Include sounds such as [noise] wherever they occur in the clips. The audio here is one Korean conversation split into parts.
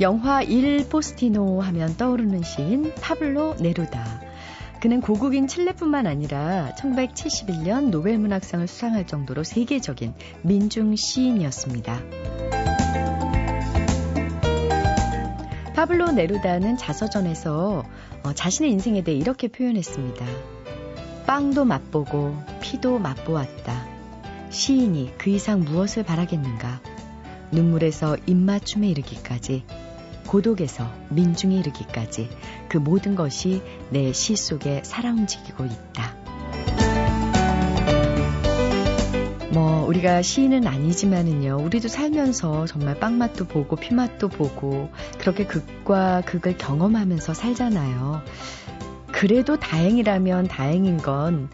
영화 일 포스티노 하면 떠오르는 시인 파블로 네루다. 그는 고국인 칠레뿐만 아니라 1971년 노벨 문학상을 수상할 정도로 세계적인 민중 시인이었습니다. 파블로 네루다는 자서전에서 어, 자신의 인생에 대해 이렇게 표현했습니다. 빵도 맛보고 피도 맛보았다. 시인이 그 이상 무엇을 바라겠는가? 눈물에서 입맞춤에 이르기까지, 고독에서 민중에 이르기까지 그 모든 것이 내 시 속에 살아 움직이고 있다. 뭐 우리가 시인은 아니지만은요 우리도 살면서 정말 빵맛도 보고 피맛도 보고 그렇게 극과 극을 경험하면서 살잖아요. 그래도 다행이라면 다행인 건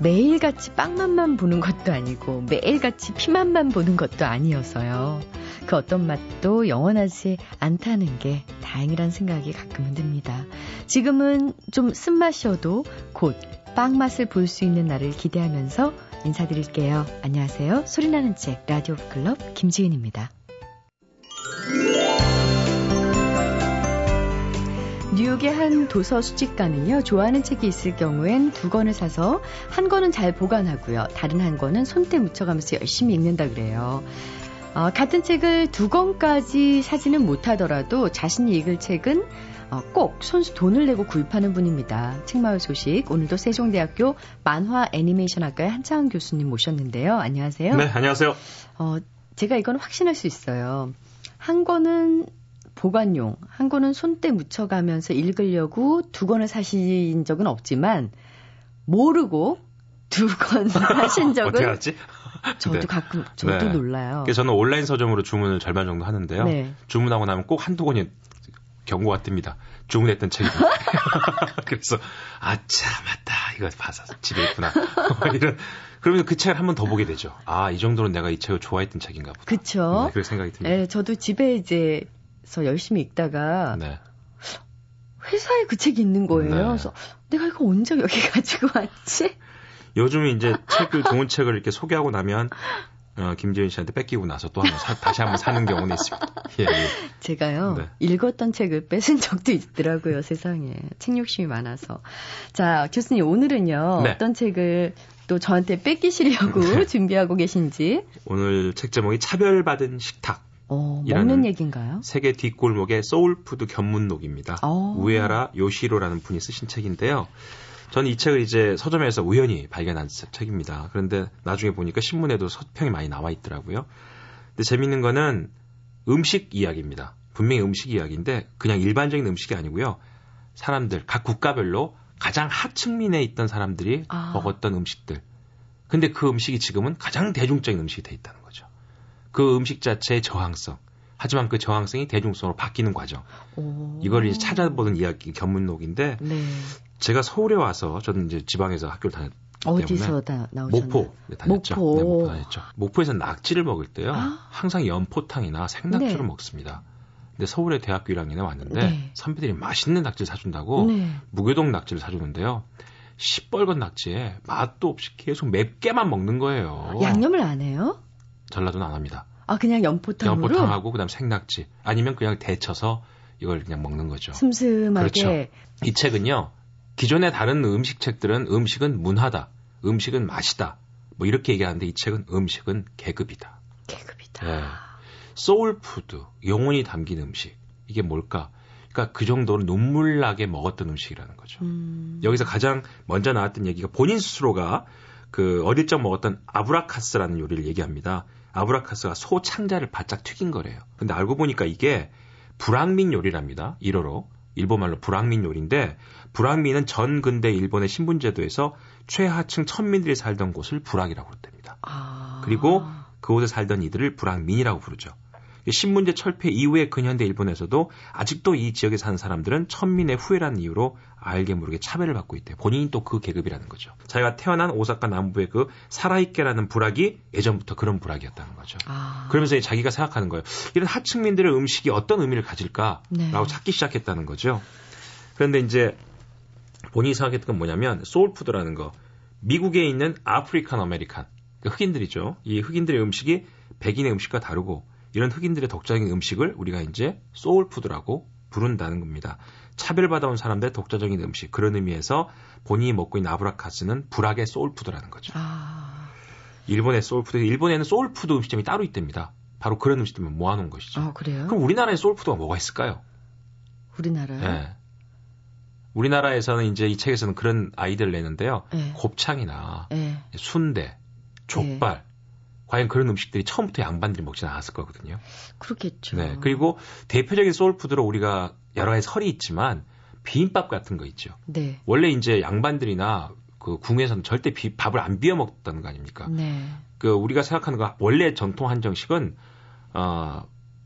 매일같이 빵맛만 보는 것도 아니고 매일같이 피맛만 보는 것도 아니어서요. 그 어떤 맛도 영원하지 않다는 게 다행이란 생각이 가끔은 듭니다. 지금은 좀 쓴맛이어도 곧 빵맛을 볼 수 있는 날을 기대하면서 인사드릴게요. 안녕하세요. 소리나는 책 라디오 클럽 김지은입니다. 뉴욕의 한 도서 수집가는요, 좋아하는 책이 있을 경우엔 두 권을 사서 한 권은 잘 보관하고요, 다른 한 권은 손때 묻혀가면서 열심히 읽는다 그래요. 어, 같은 책을 두 권까지 사지는 못하더라도 자신이 읽을 책은 어, 꼭 손수 돈을 내고 구입하는 분입니다. 책마을 소식 오늘도 세종대학교 만화 애니메이션 학과의 한창원 교수님 모셨는데요. 안녕하세요. 네, 안녕하세요. 어, 제가 이건 확신할 수 있어요. 한 권은 보관용, 한 권은 손때 묻혀가면서 읽으려고 두 권을 사신 적은 없지만 모르고 두권 사신 [laughs] 적은 어떻게 알았지? 저도 네. 가끔 저도 네. 놀라요. 저는 온라인 서점으로 주문을 절반 정도 하는데요. 네. 주문하고 나면 꼭 한두 권이 경고가 뜹니다. 주문했던 책이. [laughs] 그래서 아차 맞다 이거 봐서 집에 있구나. [laughs] 이런 그러면 그 책을 한 번 더 보게 되죠. 아 이 정도는 내가 이 책을 좋아했던 책인가 보다. 그쵸? 네, 그런 생각이 듭니다. 예, 저도 집에 이제서 열심히 읽다가 네. 회사에 그 책이 있는 거예요. 네. 그래서 내가 이거 언제 여기 가지고 왔지? 요즘 이제 책을 좋은 책을 이렇게 소개하고 나면 어, 김지은 씨한테 뺏기고 나서 또 한번 사- 다시 한번 사는 경우는 있습니다. 예, 예. 제가요, 네. 읽었던 책을 뺏은 적도 있더라고요, 세상에. 책 욕심이 많아서. 자, 교수님, 오늘은요, 네. 어떤 책을 또 저한테 뺏기시려고 네. 준비하고 계신지, 오늘 책 제목이 차별받은 식탁. 어, 먹는 얘기인가요? 세계 뒷골목의 소울푸드 견문록입니다. 어. 우에하라 요시로라는 분이 쓰신 책인데요. 저는 이 책을 이제 서점에서 우연히 발견한 책입니다. 그런데 나중에 보니까 신문에도 서평이 많이 나와 있더라고요. 근데 재밌는 거는 음식 이야기입니다. 분명히 음식 이야기인데 그냥 일반적인 음식이 아니고요. 사람들 각 국가별로 가장 하층민에 있던 사람들이 아. 먹었던 음식들. 근데 그 음식이 지금은 가장 대중적인 음식이 돼 있다는 거죠. 그 음식 자체의 저항성. 하지만 그 저항성이 대중성으로 바뀌는 과정. 오. 이걸 이제 찾아보는 이야기 견문록인데 네. 제가 서울에 와서 저는 이제 지방에서 학교를 다녔기 때문에 어디서 다 나오셨나요? 목포 네, 다녔죠. 목포. 네, 목포 다녔죠. 목포에서 낙지를 먹을 때요. 아. 항상 연포탕이나 생낙지를 네. 먹습니다. 근데 서울에 대학교 1학년에 왔는데 네. 선배들이 맛있는 낙지를 사준다고 네. 무교동 낙지를 사주는데요. 시뻘건 낙지에 맛도 없이 계속 맵게만 먹는 거예요. 양념을 안 해요? 전라도는 안 합니다. 아, 그냥 연포탕으로? 연포탕하고 그다음 생낙지 아니면 그냥 데쳐서 이걸 그냥 먹는 거죠. 슴슴하게. 그렇죠. 이 책은요. 기존의 다른 음식 책들은 음식은 문화다. 음식은 맛이다. 뭐 이렇게 얘기하는데 이 책은 음식은 계급이다. 계급이다. 예. soul food, 영혼이 담긴 음식. 이게 뭘까? 그러니까 그 정도로 눈물 나게 먹었던 음식이라는 거죠. 음. 여기서 가장 먼저 나왔던 얘기가 본인 스스로가 그 어릴 적 먹었던 아브라카스라는 요리를 얘기합니다. 아브라카스가 소 창자를 바짝 튀긴 거래요. 근데 알고 보니까 이게 불황민 요리랍니다. 일어로. 일본말로 불황민 요리인데 불황민은 전 근대 일본의 신분제도에서 최하층 천민들이 살던 곳을 불황이라고 그랬답니다. 아. 그리고 그곳에 살던 이들을 불황민이라고 부르죠. 신분제 철폐 이후의 근현대 일본에서도 아직도 이 지역에 사는 사람들은 천민의 후예라는 이유로 알게 모르게 차별을 받고 있대요. 본인이 또 그 계급이라는 거죠. 자기가 태어난 오사카 남부의 그 사라이케라는 부락이 예전부터 그런 부락이었다는 거죠. 아. 그러면서 자기가 생각하는 거예요. 이런 하층민들의 음식이 어떤 의미를 가질까라고 네. 찾기 시작했다는 거죠. 그런데 이제 본인이 생각했던 건 뭐냐면 soul food라는 거. 미국에 있는 African American 그 흑인들이죠. 이 흑인들의 음식이 백인의 음식과 다르고 이런 흑인들의 독자적인 음식을 우리가 이제 soul food라고 부른다는 겁니다. 차별받아온 사람들의 독자적인 음식 그런 의미에서 본인이 먹고 있는 아브라카스는 불악의 소울푸드라는 거죠. 아... 일본의 soul food, 일본에는 soul food 음식점이 따로 있답니다. 바로 그런 음식들만 모아놓은 것이죠. 아, 그래요? 그럼 우리나라에 soul food가 뭐가 있을까요? 우리나라요? 네. 우리나라에서는 이제 이 책에서는 그런 아이디어를 내는데요. 네. 곱창이나 네. 순대, 족발, 네. 과연 그런 음식들이 처음부터 양반들이 먹지는 않았을 거거든요. 그렇겠죠. 네. 그리고 대표적인 소울푸드로 우리가 여러 가지 설이 있지만 비빔밥 같은 거 있죠. 네. 원래 이제 양반들이나 그 궁에서는 절대 비, 밥을 안 비워 먹었다는 거 아닙니까? 네. 그 우리가 생각하는 거 원래 전통 한정식은 어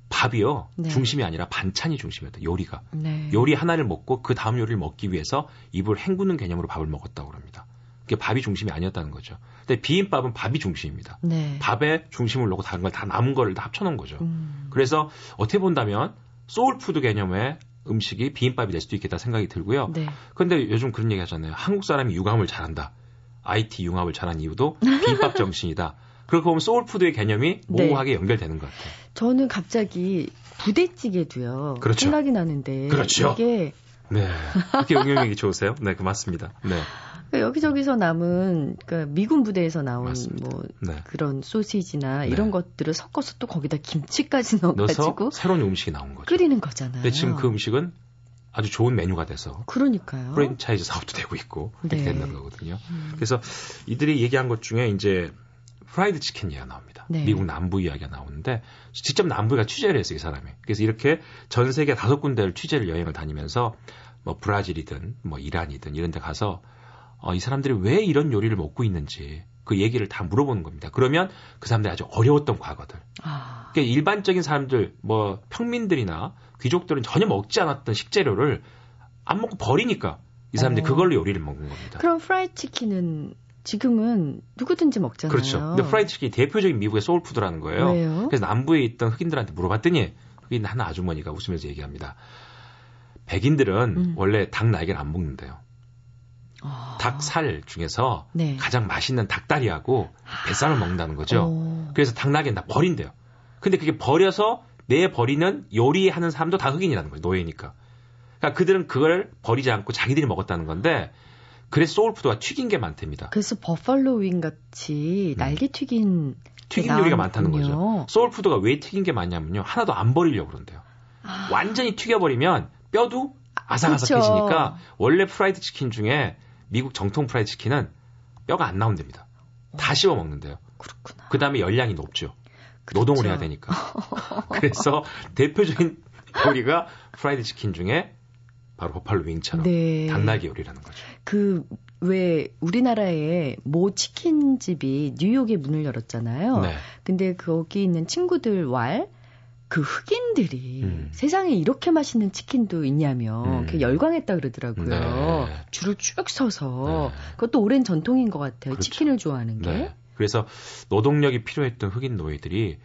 밥이요 네. 중심이 아니라 반찬이 중심이었다 요리가 네. 요리 하나를 먹고 그 다음 요리를 먹기 위해서 입을 헹구는 개념으로 밥을 먹었다고 합니다. 그게 밥이 중심이 아니었다는 거죠. 근데 비빔밥은 밥이 중심입니다. 네. 밥에 중심을 놓고 다른 걸 다 남은 거를 다 합쳐놓은 거죠. 음. 그래서 어떻게 본다면 soul food 개념의 음식이 비빔밥이 될 수도 있겠다 생각이 들고요. 네. 그런데 요즘 그런 얘기 하잖아요. 한국 사람이 융합을 잘한다. IT 융합을 잘한 이유도 비빔밥 [laughs] 정신이다. 그렇게 보면 soul food의 개념이 네. 모호하게 네. 연결되는 것 같아요. 저는 갑자기 부대찌개도요. 그렇죠. 생각이 나는데 그렇죠. 이게 네. 그렇게 응용력이 좋으세요? 네, 그 맞습니다. 네. 그러니까 여기저기서 남은 그러니까 미군 부대에서 나온 맞습니다. 뭐 네. 그런 소시지나 네. 이런 것들을 섞어서 또 거기다 김치까지 넣어가지고 새로운 음식이 나온 거죠. 끓이는 거잖아요. 근데 지금 그 음식은 아주 좋은 메뉴가 돼서 그러니까요. 프랜차이즈 사업도 되고 있고 이렇게 네. 된다는 거거든요. 음. 그래서 이들이 얘기한 것 중에 이제 프라이드 치킨 이야기가 나옵니다. 네. 미국 남부 이야기가 나오는데 직접 남부가 취재를 했어요, 이 사람이. 그래서 이렇게 전 세계 다섯 군데를 취재를 여행을 다니면서 뭐 브라질이든 뭐 이란이든 이런 데 가서 어, 이 사람들이 왜 이런 요리를 먹고 있는지 그 얘기를 다 물어보는 겁니다. 그러면 그 사람들이 아주 어려웠던 과거들. 아. 그러니까 일반적인 사람들, 뭐 평민들이나 귀족들은 전혀 먹지 않았던 식재료를 안 먹고 버리니까 이 사람들이 어. 그걸로 요리를 먹는 겁니다. 그럼 프라이 치킨은 지금은 누구든지 먹잖아요. 그렇죠. 근데 프라이 치킨이 대표적인 미국의 soul food라는 거예요. 왜요? 그래서 남부에 있던 흑인들한테 물어봤더니 흑인 한 아주머니가 웃으면서 얘기합니다. 백인들은 음. 원래 닭 날개를 안 먹는대요. 아. 닭살 중에서 네. 가장 맛있는 닭다리하고 뱃살을 먹는다는 거죠. 오. 그래서 닭날개는 다 버린대요. 근데 그게 버려서 내 버리는 요리하는 사람도 다 흑인이라는 거예요. 노예니까. 그러니까 그들은 그걸 버리지 않고 자기들이 먹었다는 건데 그래서 soul food가 튀긴 게 많답니다. 그래서 buffalo wing 같이 음. 날개 튀긴 튀긴 요리가 많다는 거죠. soul food가 왜 튀긴 게 많냐면요. 하나도 안 버리려고 그런대요. 아. 완전히 튀겨버리면 뼈도 아삭아삭해지니까 원래 프라이드 치킨 중에 미국 정통 프라이드 치킨은 뼈가 안 나온답니다. 다 씹어 먹는대요. 그렇구나. 그 다음에 열량이 높죠. 그렇죠. 노동을 해야 되니까. [laughs] 그래서 대표적인 요리가 프라이드 치킨 중에 바로 buffalo wing처럼 네. 닭날개 요리라는 거죠. 그 왜 우리나라에 모 치킨집이 뉴욕에 문을 열었잖아요. 네. 근데 거기 있는 친구들 왈 그 흑인들이 음. 세상에 이렇게 맛있는 치킨도 있냐며 음. 그 열광했다 그러더라고요. 네. 줄을 쭉 서서 네. 그것도 오랜 전통인 것 같아요. 그렇죠. 치킨을 좋아하는 게. 네. 그래서 노동력이 필요했던 흑인 노예들이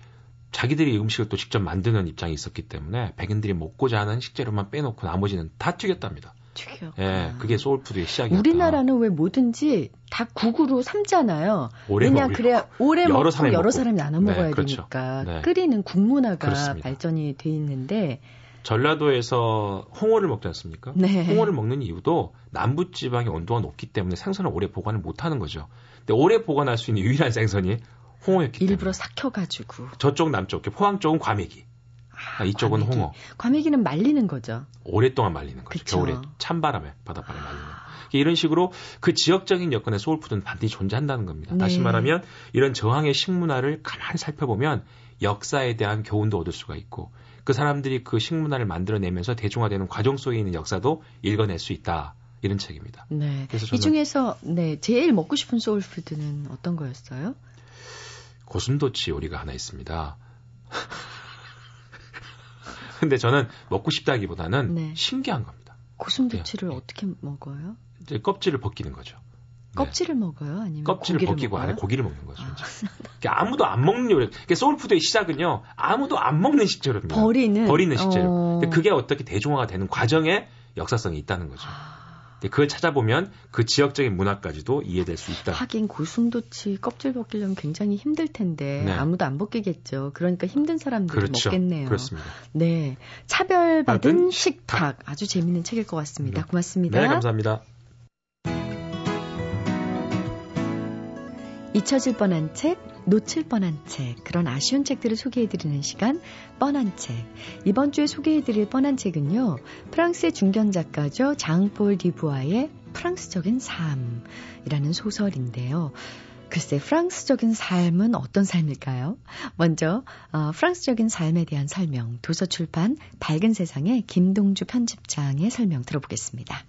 자기들이 음식을 또 직접 만드는 입장이 있었기 때문에 백인들이 먹고자 하는 식재료만 빼놓고 나머지는 다 튀겼답니다. 튀겨. 예, 그게 soul food의 시작이었다. 우리나라는 왜 뭐든지 다 국으로 삶잖아요. 왜냐 그래야 오래 여러 먹고 사람이 여러 사람이 나눠 먹어야 네, 그렇죠. 되니까 네. 끓이는 국문화가 그렇습니다. 발전이 돼 있는데 전라도에서 홍어를 먹지 않습니까? 네. 홍어를 먹는 이유도 남부 지방의 온도가 높기 때문에 생선을 오래 보관을 못 하는 거죠. 근데 오래 보관할 수 있는 유일한 생선이 홍어였기 때문에 일부러 삭혀가지고 저쪽 남쪽 포항 쪽은 과메기 아, 이쪽은 과메기. 홍어. 과메기는 말리는 거죠. 오랫동안 말리는 거죠. 그쵸. 겨울에 찬바람에 바닷바람에 말리는. 이런 식으로 그 지역적인 여건의 soul food는 반드시 존재한다는 겁니다. 네. 다시 말하면 이런 저항의 식문화를 가만히 살펴보면 역사에 대한 교훈도 얻을 수가 있고 그 사람들이 그 식문화를 만들어내면서 대중화되는 과정 속에 있는 역사도 읽어낼 수 있다. 이런 책입니다. 네. 그래서 이 중에서 네 제일 먹고 싶은 soul food는 어떤 거였어요? 고슴도치 요리가 하나 있습니다. 근데 저는 먹고 싶다기보다는 네. 신기한 겁니다. 고슴도치를 네. 어떻게 먹어요? 이제 껍질을 벗기는 거죠. 껍질을 네. 먹어요? 아니면 껍질을 벗기고 먹어요? 안에 고기를 먹는 거죠. 아. 그러니까 아무도 안 먹는 요리. 그러니까 soul food의 시작은요. 아무도 안 먹는 식재료입니다. 버리는 버리는 식재료. 어. 그게 어떻게 대중화가 되는 과정에 역사성이 있다는 거죠. 아. 그걸 찾아보면 그 지역적인 문화까지도 이해될 수 있다. 하긴 고슴도치 껍질 벗기려면 굉장히 힘들 텐데 네. 아무도 안 벗기겠죠. 그러니까 힘든 사람들이 그렇죠. 먹겠네요. 그렇습니다. 네, 차별받은 식탁. 아주 재밌는 책일 것 같습니다. 네. 고맙습니다. 네, 감사합니다. 잊혀질 뻔한 책, 놓칠 뻔한 책, 그런 아쉬운 책들을 소개해드리는 시간, 뻔한 책. 이번 주에 소개해드릴 뻔한 책은요, 프랑스의 중견 작가죠, 장폴 디부아의 프랑스적인 삶이라는 소설인데요. 글쎄, 프랑스적인 삶은 어떤 삶일까요? 먼저, 어, 프랑스적인 삶에 대한 설명, 도서 출판 밝은 세상의 김동주 편집장의 설명 들어보겠습니다.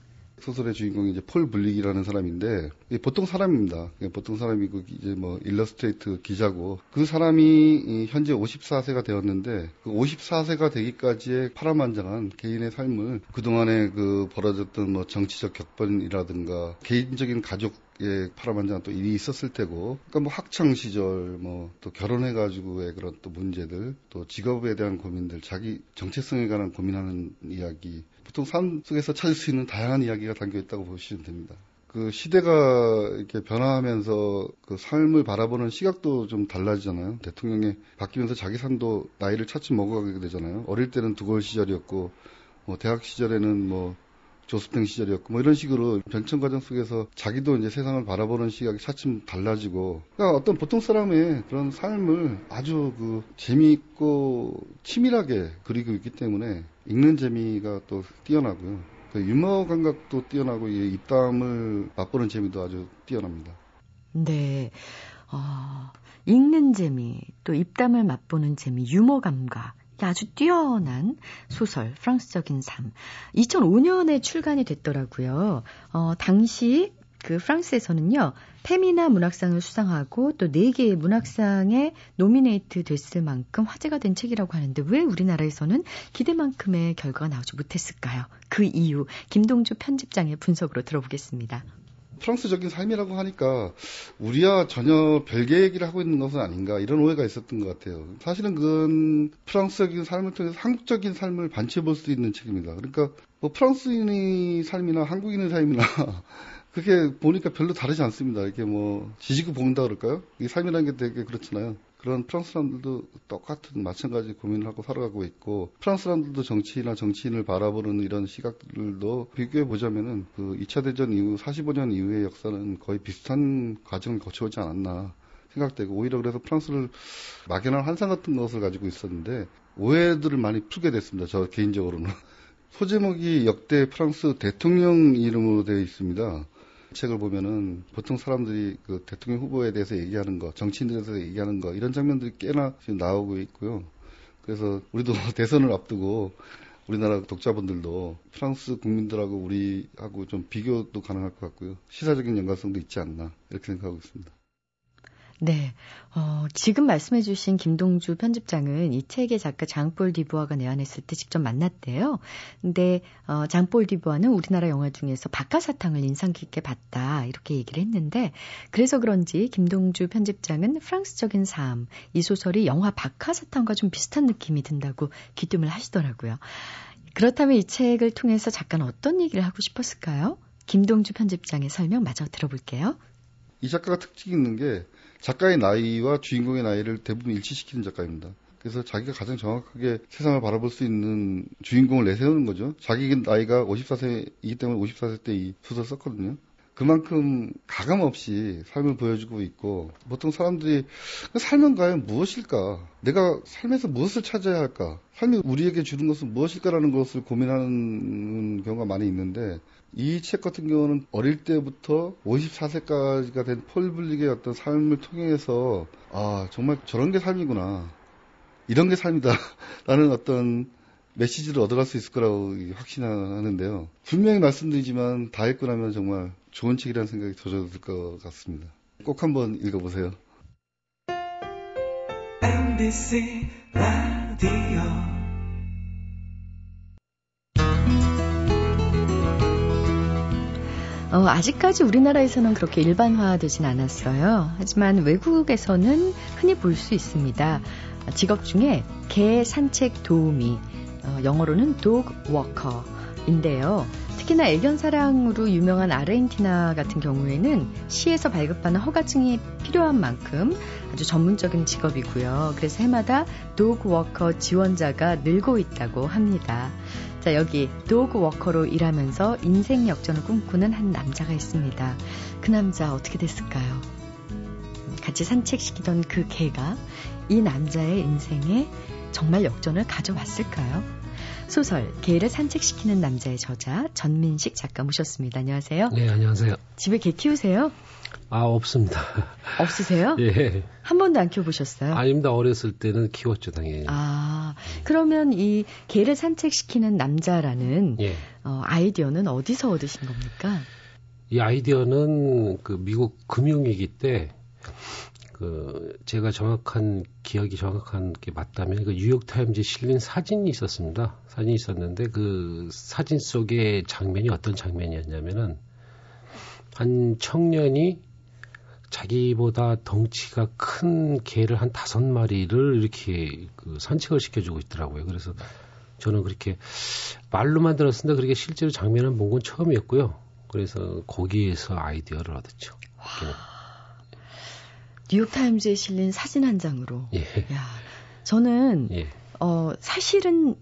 소설의 주인공이 이제 폴 블릭이라는 사람인데 보통 사람입니다. 보통 사람이고 이제 뭐 일러스트레이트 기자고 그 사람이 현재 54세가 되었는데 그 54세가 되기까지의 파란만장한 개인의 삶을 그동안에 그 벌어졌던 뭐 정치적 격변이라든가 개인적인 가족 예, 파란만장한 또 일이 있었을 테고, 그러니까 뭐 학창 시절, 뭐 또 결혼해가지고의 그런 또 문제들, 또 직업에 대한 고민들, 자기 정체성에 관한 고민하는 이야기, 보통 삶 속에서 찾을 수 있는 다양한 이야기가 담겨 있다고 보시면 됩니다. 그 시대가 이렇게 변화하면서 그 삶을 바라보는 시각도 좀 달라지잖아요. 대통령이 바뀌면서 자기 삶도 나이를 차츰 먹어가게 되잖아요. 어릴 때는 두골 시절이었고, 뭐 대학 시절에는 뭐 조스팽 시절이었고 뭐 이런 식으로 변천 과정 속에서 자기도 이제 세상을 바라보는 시각이 차츰 달라지고 그러니까 어떤 보통 사람의 그런 삶을 아주 그 재미있고 치밀하게 그리고 있기 때문에 읽는 재미가 또 뛰어나고요. 그 유머 감각도 뛰어나고 입담을 맛보는 재미도 아주 뛰어납니다. 네. 어, 읽는 재미, 또 입담을 맛보는 재미, 유머 감각. 아주 뛰어난 소설 프랑스적인 삶. 2005년에 출간이 됐더라고요. 어, 당시 그 프랑스에서는요. 페미나 문학상을 수상하고 또 4개의 문학상에 노미네이트 됐을 만큼 화제가 된 책이라고 하는데 왜 우리나라에서는 기대만큼의 결과가 나오지 못했을까요? 그 이유 김동주 편집장의 분석으로 들어보겠습니다. 프랑스적인 삶이라고 하니까 우리와 전혀 별개 얘기를 하고 있는 것은 아닌가 이런 오해가 있었던 것 같아요. 사실은 그건 프랑스적인 삶을 통해서 한국적인 삶을 반치해 볼 수 있는 책입니다. 그러니까 뭐 프랑스인의 삶이나 한국인의 삶이나 [laughs] 그게 보니까 별로 다르지 않습니다. 이렇게 뭐 지지고 볶는다 그럴까요? 이 삶이라는 게 되게 그렇잖아요. 그런 프랑스 사람들도 똑같은 마찬가지 고민을 하고 살아가고 있고 프랑스 사람들도 정치나 정치인을 바라보는 이런 시각들도 비교해 보자면은 그 2차 대전 이후 45년 이후의 역사는 거의 비슷한 과정을 거쳐오지 않았나 생각되고 오히려 그래서 프랑스를 막연한 환상 같은 것을 가지고 있었는데 오해들을 많이 풀게 됐습니다. 저 개인적으로는 [laughs] 소제목이 역대 프랑스 대통령 이름으로 되어 있습니다. 책을 보면은 보통 사람들이 그 대통령 후보에 대해서 얘기하는 거, 정치인들에 대해서 얘기하는 거 이런 장면들이 꽤나 지금 나오고 있고요. 그래서 우리도 [laughs] 대선을 앞두고 우리나라 독자분들도 프랑스 국민들하고 우리하고 좀 비교도 가능할 것 같고요. 시사적인 연관성도 있지 않나 이렇게 생각하고 있습니다. 네. 어, 지금 말씀해 주신 김동주 편집장은 이 책의 작가 장볼 디부아가 내한했을 때 직접 만났대요. 근데, 어, 장볼 디부아는 우리나라 영화 중에서 박하사탕을 인상 깊게 봤다. 이렇게 얘기를 했는데, 그래서 그런지 김동주 편집장은 프랑스적인 삶, 이 소설이 영화 박하사탕과 좀 비슷한 느낌이 든다고 기쁨을 하시더라고요. 그렇다면 이 책을 통해서 작가는 어떤 얘기를 하고 싶었을까요? 김동주 편집장의 설명 마저 들어볼게요. 이 작가가 특징이 있는 게 작가의 나이와 주인공의 나이를 대부분 일치시키는 작가입니다. 그래서 자기가 가장 정확하게 세상을 바라볼 수 있는 주인공을 내세우는 거죠. 자기 나이가 54세이기 때문에 54세 때 이 소설 썼거든요. 그만큼 가감 없이 삶을 보여주고 있고 보통 사람들이 삶은 과연 무엇일까? 내가 삶에서 무엇을 찾아야 할까? 삶이 우리에게 주는 것은 무엇일까라는 것을 고민하는 경우가 많이 있는데 이 책 같은 경우는 어릴 때부터 54세까지가 된 폴 블릭의 어떤 삶을 통해서 아 정말 저런 게 삶이구나 이런 게 삶이다 [laughs] 라는 어떤 메시지를 얻어갈 수 있을 거라고 확신하는데요. 분명히 말씀드리지만 다 읽고 나면 정말 좋은 책이라는 생각이 들어들 것 같습니다. 꼭 한번 읽어보세요. MBC 라디오 어, 아직까지 우리나라에서는 그렇게 일반화되진 않았어요. 하지만 외국에서는 흔히 볼 수 있습니다. 직업 중에 개 산책 도우미, 어, 영어로는 dog walker인데요. 특히나 애견 사랑으로 유명한 아르헨티나 같은 경우에는 시에서 발급하는 허가증이 필요한 만큼 아주 전문적인 직업이고요. 그래서 해마다 도그 워커 지원자가 늘고 있다고 합니다. 자, 여기 도그 워커로 일하면서 인생 역전을 꿈꾸는 한 남자가 있습니다. 그 남자 어떻게 됐을까요? 같이 산책시키던 그 개가 이 남자의 인생에 정말 역전을 가져왔을까요? 소설 개를 산책시키는 남자의 저자 전민식 작가 모셨습니다. 안녕하세요. 네, 안녕하세요. 집에 개 키우세요? 아, 없습니다. 없으세요? [laughs] 예. 한 번도 안 키워보셨어요? 아닙니다. 어렸을 때는 키웠죠, 당연히. 아, 그러면 이 개를 산책시키는 남자라는 예. 어, 아이디어는 어디서 얻으신 겁니까? 이 아이디어는 그 미국 금융위기 때, 그, 제가 정확한, 기억이 정확한 게 맞다면, 그 뉴욕 타임즈에 실린 사진이 있었습니다. 사진이 있었는데, 그 사진 속의 장면이 어떤 장면이었냐면은, 한 청년이 자기보다 덩치가 큰 개를 한 다섯 마리를 이렇게 그 산책을 시켜주고 있더라고요. 그래서 저는 그렇게 말로만 들었습니다. 그렇게 실제로 장면을 본 건 처음이었고요. 그래서 거기에서 아이디어를 얻었죠. 뉴욕타임즈에 실린 사진 한 장으로. 예. 야, 저는 예. 어, 사실은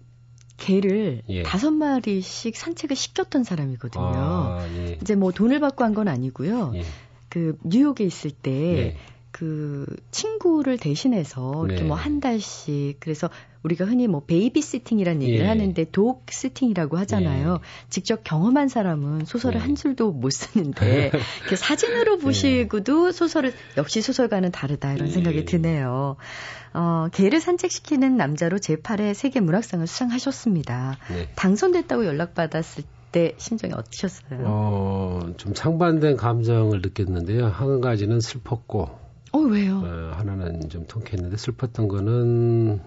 개를 예. 다섯 마리씩 산책을 시켰던 사람이거든요. 아, 예. 이제 뭐 돈을 받고 한 건 아니고요. 예. 그 뉴욕에 있을 때 예. 그 친구를 대신해서 이렇게 네. 뭐 한 달씩 그래서 우리가 흔히 뭐 baby sitting이라는 얘기를 예. 하는데 dog sitting이라고 하잖아요. 직접 경험한 사람은 소설을 예. 한 줄도 못 쓰는데 [laughs] 이렇게 사진으로 보시고도 소설을 역시 소설과는 다르다 이런 생각이 예. 드네요. 어, 개를 산책시키는 남자로 제8회 세계 문학상을 수상하셨습니다. 네. 당선됐다고 연락받았을 때 심정이 어떠셨어요? 어, 좀 상반된 감정을 느꼈는데요. 한 가지는 슬펐고, 어, 왜요? 어, 하나는 좀 통쾌했는데 슬펐던 거는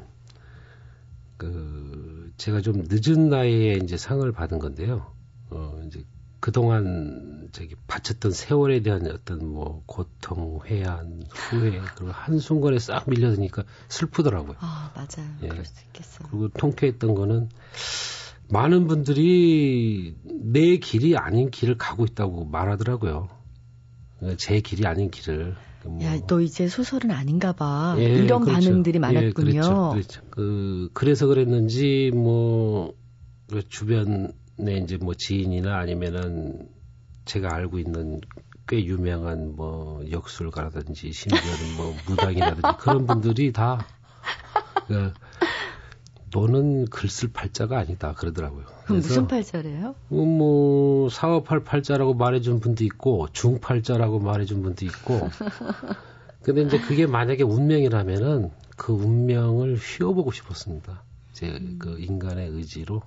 그 제가 좀 늦은 나이에 이제 상을 받은 건데요. 어 이제 그동안 저기 바쳤던 세월에 대한 어떤 뭐 고통, 회한, 후회 그리고 한 순간에 싹 밀려드니까 슬프더라고요. 아, 맞아요. 예. 그럴 수 있겠어요. 그리고 통쾌했던 거는 많은 분들이 내 길이 아닌 길을 가고 있다고 말하더라고요. 제 길이 아닌 길을. 뭐 야, 너 이제 소설은 아닌가 봐. 예, 이런 그렇죠. 반응들이 예, 많았군요. 그렇죠. 그렇죠. 그, 그래서 그랬는지, 뭐, 그 주변에 이제 뭐 지인이나 아니면은 제가 알고 있는 꽤 유명한 뭐 역술가라든지 심지어는 뭐 무당이라든지 그런 분들이 다, 그, 너는 글쓸 팔자가 아니다 그러더라고요. 그럼 무슨 팔자래요? 어, 뭐 사업할 팔자라고 말해준 분도 있고 중 팔자라고 말해준 분도 있고 [laughs] 근데 이제 그게 만약에 운명이라면은 그 운명을 휘어보고 싶었습니다. 제 그 인간의 의지로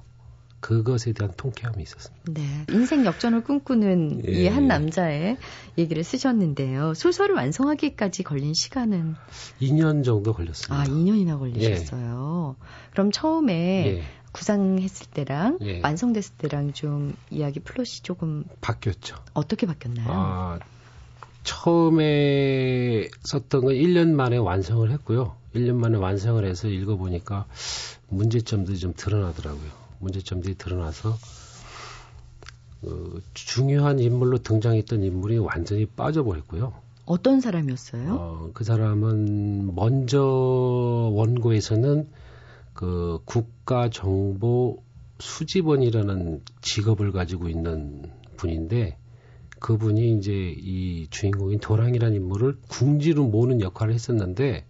그것에 대한 통쾌함이 있었습니다. 네. 인생 역전을 꿈꾸는 예. 이한 남자의 얘기를 쓰셨는데요. 소설을 완성하기까지 걸린 시간은 2년 정도 걸렸습니다. 아, 2년이나 걸리셨어요. 그럼 처음에 예, 구상했을 때랑 예. 완성됐을 때랑 좀 이야기 플롯이 조금 바뀌었죠. 어떻게 바뀌었나요? 아, 처음에 썼던 건 1년 만에 완성을 했고요. 1년 만에 완성을 해서 읽어보니까 문제점들이 좀 드러나더라고요. 문제점들이 드러나서 그 중요한 인물로 등장했던 인물이 완전히 빠져버렸고요. 어떤 사람이었어요? 어, 그 사람은 먼저 원고에서는 그 국가 정보 수집원이라는 직업을 가지고 있는 분인데 그분이 이제 이 주인공인 도랑이라는 인물을 궁지로 모는 역할을 했었는데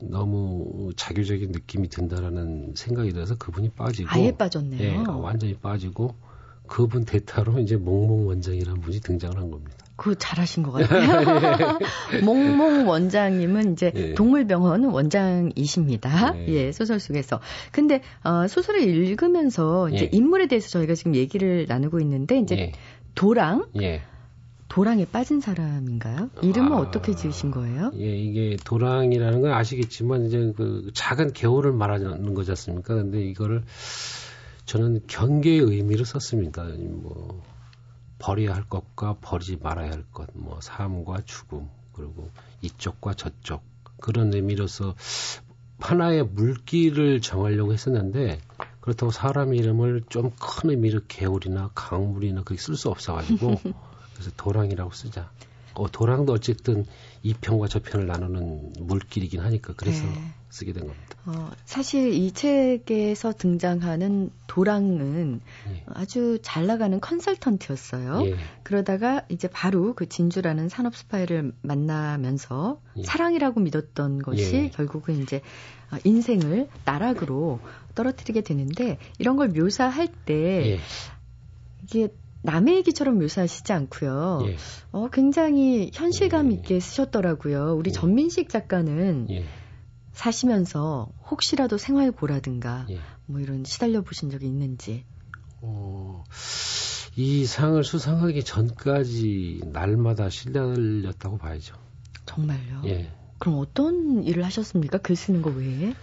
너무 자교적인 느낌이 든다라는 생각이 들어서 그분이 빠지고 아예 빠졌네요. 예, 완전히 빠지고 그분 대타로 이제 몽몽 원장이라는 분이 등장을 한 겁니다. 그거 잘하신 것 같아요. [laughs] [laughs] 몽몽 원장님은 이제 예. 동물병원 원장이십니다. 네. 예, 소설 속에서. 근데 어, 소설을 읽으면서 이제 예. 인물에 대해서 저희가 지금 얘기를 나누고 있는데 이제 예, 도랑 예. 도랑에 빠진 사람인가요? 이름은 아. 어떻게 지으신 거예요? 예, 이게 도랑이라는 건 아시겠지만 이제 그 작은 개울을 말하는 거지 않습니까? 근데 이거를 저는 경계의 의미로 썼습니다. 뭐 버려야 할 것과 버리지 말아야 할 것, 뭐 삶과 죽음, 그리고 이쪽과 저쪽 그런 의미로서 하나의 물기를 정하려고 했었는데 그렇다고 사람 이름을 좀 큰 의미로 개울이나 강물이나 그렇게 쓸 수 없어가지고 [laughs] 그래서 도랑이라고 쓰자. 어, 도랑도 어쨌든 이 편과 저 편을 나누는 물길이긴 하니까 그래서 네. 쓰게 된 겁니다. 어, 사실 이 책에서 등장하는 도랑은 예. 아주 잘 나가는 컨설턴트였어요. 예. 그러다가 이제 바로 그 진주라는 산업 스파이를 만나면서 예. 사랑이라고 믿었던 것이 예. 결국은 이제 어, 인생을 나락으로 떨어뜨리게 되는데 이런 걸 묘사할 때 예. 이게 남의 얘기처럼 묘사하시지 않고요. 예. 어, 굉장히 현실감 있게 쓰셨더라고요. 우리 전민식 작가는 사시면서 혹시라도 생활고라든가 예. 뭐 이런 시달려 보신 적이 있는지. 어, 이 상을 수상하기 전까지 날마다 시달렸다고 봐야죠. 정말요? 예. 그럼 어떤 일을 하셨습니까? 글 쓰는 거 외에?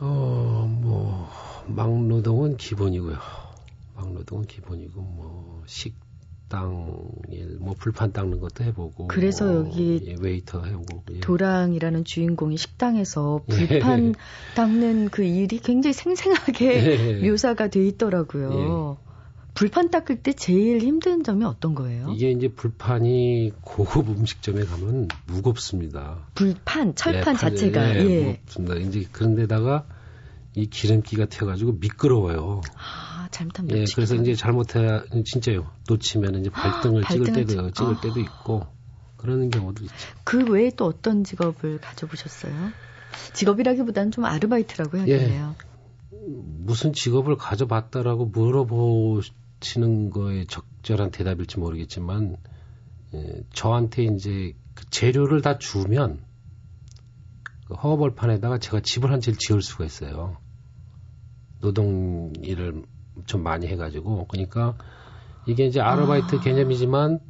어, 뭐, 막노동은 기본이고요. 막노동은 기본이고, 뭐, 식, 식당 일 뭐 불판 닦는 것도 해보고 그래서 뭐, 여기 예, 웨이터 해보고 예. 도랑이라는 주인공이 식당에서 [laughs] 예. 불판 예. 닦는 그 일이 굉장히 생생하게 예. [laughs] 묘사가 돼 있더라고요. 예. 불판 닦을 때 제일 힘든 점이 어떤 거예요? 이게 이제 불판이 고급 음식점에 가면 무겁습니다. 불판, 철판 자체가 예, 무겁습니다. 이제 그런데다가 이 기름기가 튀어가지고 미끄러워요. 아. 잘못하면 예, 그래서 이제 잘못해 진짜요. 놓치면 이제 발등을 아, 찍을 때도 찍... 을 때도 있고 그러는 경우도 있죠. 그 외에 또 어떤 직업을 가져보셨어요? 직업이라기보다는 좀 아르바이트라고 해야겠네요. 예, 무슨 직업을 가져봤다라고 물어보시는 거에 적절한 대답일지 모르겠지만 예, 저한테 이제 그 재료를 다 주면 그 허벌판에다가 제가 집을 한 채를 지을 수가 있어요. 노동 일을 좀 많이 해가지고 그러니까 이게 이제 아르바이트 아. 개념이지만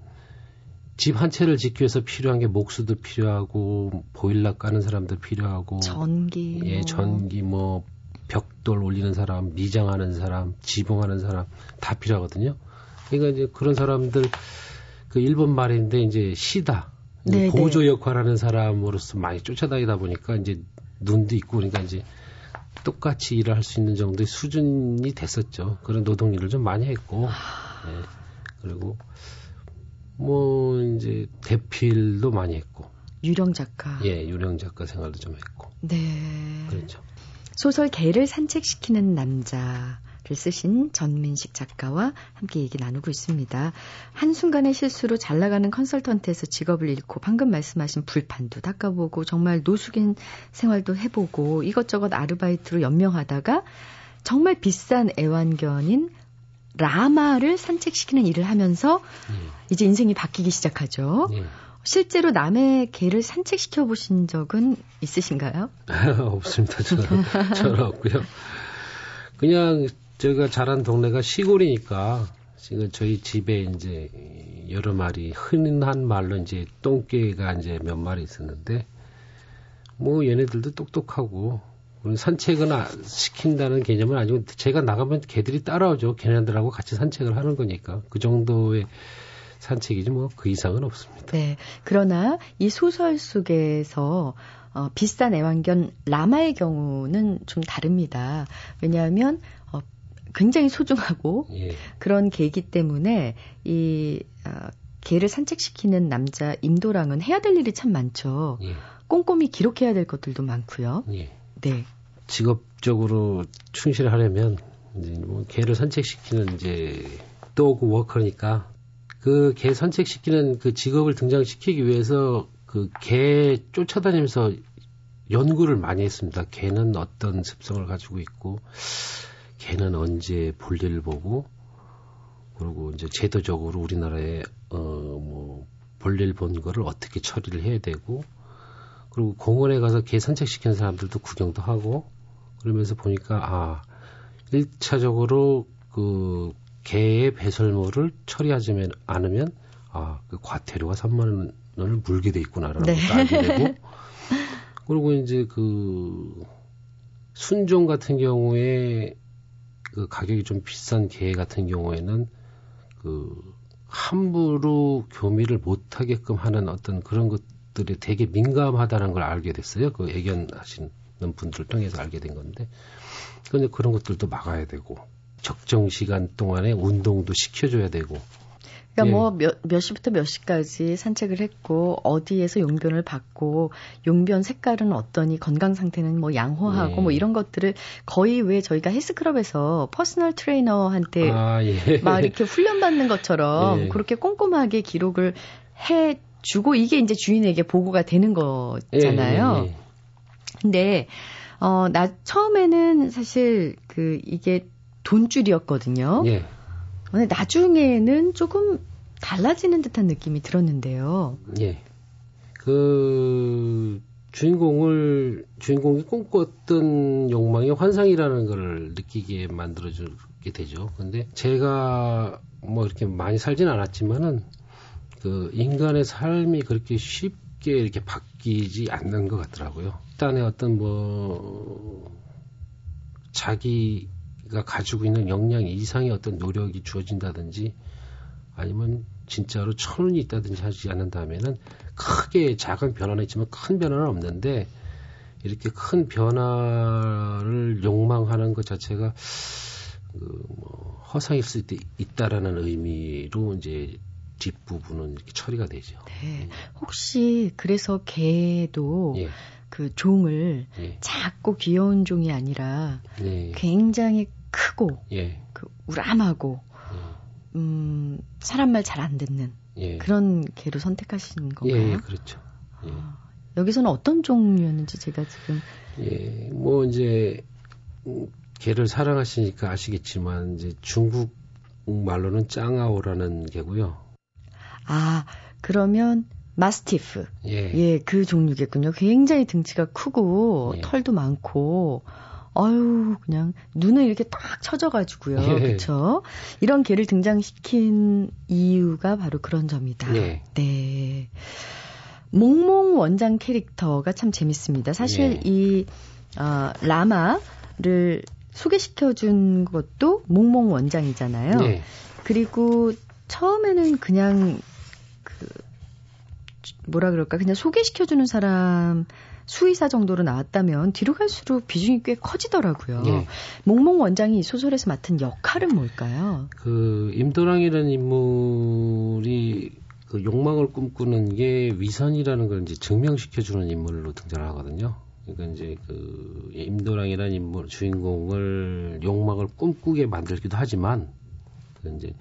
집 한 채를 짓기 위해서 필요한 게 목수도 필요하고 보일러 까는 사람도 필요하고 전기 예 뭐. 전기 뭐 벽돌 올리는 사람 미장하는 사람 지붕하는 사람 다 필요하거든요. 그러니까 이제 그런 사람들 그 일본 말인데 이제 시다 네, 보조 네. 역할하는 사람으로서 많이 쫓아다니다 보니까 이제 눈도 있고 그러니까 이제 똑같이 일을 할 수 있는 정도의 수준이 됐었죠. 그런 노동 일을 좀 많이 했고, 네. 그리고 뭐 이제 대필도 많이 했고. 유령 작가. 예, 유령 작가 생활도 좀 했고. 네. 그렇죠. 소설 개를 산책시키는 남자. 글 쓰신 전민식 작가와 함께 얘기 나누고 있습니다. 한순간의 실수로 잘 나가는 컨설턴트에서 직업을 잃고 방금 말씀하신 불판도 닦아보고 정말 노숙인 생활도 해보고 이것저것 아르바이트로 연명하다가 정말 비싼 애완견인 라마를 산책시키는 일을 하면서 음. 이제 인생이 바뀌기 시작하죠. 음. 실제로 남의 개를 산책시켜 보신 적은 있으신가요? [laughs] 없습니다. 저는, 저는 없고요. 그냥 제가 자란 동네가 시골이니까 지금 저희 집에 이제 여러 마리 흔한 말로 이제 똥개가 이제 몇 마리 있었는데 뭐 얘네들도 똑똑하고 산책은 아, 시킨다는 개념은 아니고 제가 나가면 개들이 따라오죠. 걔네들하고 같이 산책을 하는 거니까 그 정도의 산책이지 뭐 그 이상은 없습니다. 네. 그러나 이 소설 속에서 어, 비싼 애완견 라마의 경우는 좀 다릅니다. 왜냐하면 굉장히 소중하고 예. 그런 개이기 때문에 이 어, 개를 산책시키는 남자 임도랑은 해야 될 일이 참 많죠. 예. 꼼꼼히 기록해야 될 것들도 많고요. 예. 네. 직업적으로 충실하려면 이제 뭐 개를 산책시키는 이제 도그 워커니까 그 개 산책시키는 그 직업을 등장시키기 위해서 그 개 쫓아다니면서 연구를 많이 했습니다. 개는 어떤 습성을 가지고 있고 걔는 언제 볼일을 보고 그리고 이제 제도적으로 우리나라에 어뭐 볼일 본 거를 어떻게 처리를 해야 되고 그리고 공원에 가서 개 산책시키는 사람들도 구경도 하고 그러면서 보니까 아 1차적으로 그 개의 배설물을 처리하지 않으면 아, 그 과태료가 3만 원을 물게 돼 있구나라는 네. 것도 알게 되고 그리고 이제 그 순종 같은 경우에 그 가격이 좀 비싼 개 같은 경우에는 그 함부로 교미를 못하게끔 하는 어떤 그런 것들이 되게 민감하다는 걸 알게 됐어요. 그 애견하시는 분들을 통해서 알게 된 건데 근데 그런 것들도 막아야 되고 적정 시간 동안에 운동도 시켜줘야 되고 그러니까 예. 뭐몇 몇 시부터 몇 시까지 산책을 했고 어디에서 용변을 받고 용변 색깔은 어떠니 건강 상태는 뭐 양호하고 예. 뭐 이런 것들을 거의 왜 저희가 헬스클럽에서 personal 트레이너한테 아, 예. 막 이렇게 훈련 받는 것처럼 예. 그렇게 꼼꼼하게 기록을 해 주고 이게 이제 주인에게 보고가 되는 거잖아요. 예, 예, 근데 어 나 처음에는 사실 그 이게 돈줄이었거든요. 예. 근데 나중에는 조금 달라지는 듯한 느낌이 들었는데요. 예. 그 주인공을 주인공이 꿈꿨던 욕망이 환상이라는 걸 느끼게 만들어 주게 되죠. 근데 제가 뭐 이렇게 많이 살진 않았지만은 그 인간의 삶이 그렇게 쉽게 이렇게 바뀌지 않는 것 같더라고요. 일단의 어떤 뭐 자기 가 가지고 있는 역량 이상의 어떤 노력이 주어진다든지 아니면 진짜로 천운이 있다든지 하지 않는다면은 크게 작은 변화는 있지만 큰 변화는 없는데 이렇게 큰 변화를 욕망하는 것 자체가 그뭐 허상일 수도 있다라는 의미로 이제 뒷부분은 이렇게 처리가 되죠. 네. 혹시 그래서 개도 예. 그 종을 예. 작고 귀여운 종이 아니라 예. 굉장히 크고 예. 그 우람하고 예. 음, 사람 말 잘 안 듣는 예. 그런 개로 선택하신 건가요? 예, 예 그렇죠. 예. 아, 여기서는 어떤 종류였는지 제가 지금 예, 뭐 이제 개를 사랑하시니까 아시겠지만 이제 중국 말로는 짱아오라는 개고요. 아, 그러면 마스티프. 예. 예, 그 종류겠군요. 굉장히 등치가 크고 예. 털도 많고 아유, 그냥 눈을 이렇게 딱 쳐져가지고요. 예. 그렇죠? 이런 개를 등장시킨 이유가 바로 그런 점이다. 예. 네. 몽몽 원장 캐릭터가 참 재밌습니다. 사실 예. 이 어, 라마를 소개시켜준 것도 몽몽 원장이잖아요. 예. 그리고 처음에는 그냥 그 뭐라 그럴까 그냥 소개시켜주는 사람 수의사 정도로 나왔다면 뒤로 갈수록 비중이 꽤 커지더라고요. 예. 몽몽 원장이 이 소설에서 맡은 역할은 뭘까요? 그 임도랑이라는 인물이 그 욕망을 꿈꾸는 게 위선이라는 걸 이제 증명시켜주는 인물로 등장하거든요. 그러니까 이제 그 임도랑이라는 인물 주인공을 욕망을 꿈꾸게 만들기도 하지만 그 이제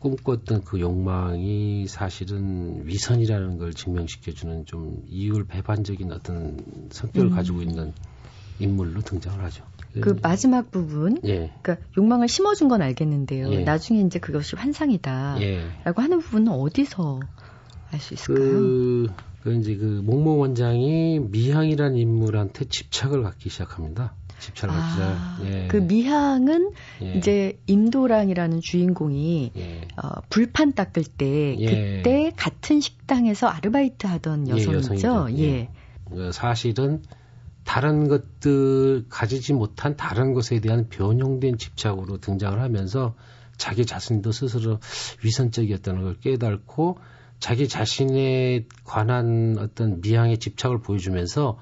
꿈꿨던 그 욕망이 사실은 위선이라는 걸 증명시켜주는 좀 이율 배반적인 어떤 성격을 음. 가지고 있는 인물로 등장을 하죠. 그 마지막 부분, 예. 그러니까 욕망을 심어준 건 알겠는데요. 예. 나중에 이제 그것이 환상이다라고 예. 하는 부분은 어디서 알 수 있을까요? 그, 그 이제 그 몽몽 원장이 미향이라는 인물한테 집착을 갖기 시작합니다. 집착을 아, 예. 그 미향은 예. 이제 임도랑이라는 주인공이 예. 어, 불판 닦을 때 예. 그때 같은 식당에서 아르바이트 하던 예, 여성이죠. 예. 예. 그 사실은 다른 것들 가지지 못한 다른 것에 대한 변형된 집착으로 등장을 하면서 자기 자신도 스스로 위선적이었다는 걸 깨닫고 자기 자신에 관한 어떤 미향의 집착을 보여주면서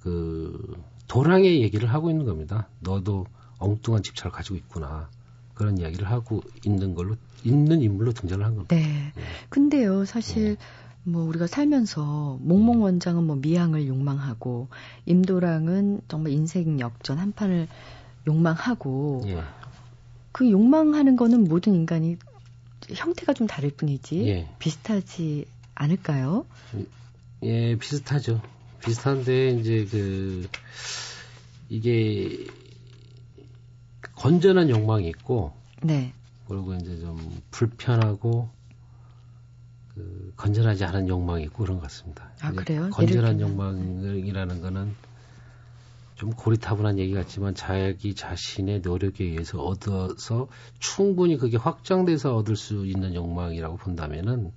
그 도랑의 얘기를 하고 있는 겁니다. 너도 엉뚱한 집착을 가지고 있구나. 그런 이야기를 하고 있는 걸로 있는 인물로 등장을 한 겁니다. 네. 네. 근데요, 사실 네. 뭐 우리가 살면서 몽몽 원장은 뭐 미항을 욕망하고 임도랑은 정말 인생 역전 한 판을 욕망하고 예. 그 욕망하는 거는 모든 인간이 형태가 좀 다를 뿐이지 예. 비슷하지 않을까요? 예, 비슷하죠. 비슷한데 이제 그 이게 건전한 욕망이 있고 네. 그리고 이제 좀 불편하고 그 건전하지 않은 욕망이 있고 그런 것 같습니다. 아 그래요? 건전한 욕망이라는 거는 좀 고리타분한 얘기 같지만 자기 자신의 노력에 의해서 얻어서 충분히 그게 확장돼서 얻을 수 있는 욕망이라고 본다면은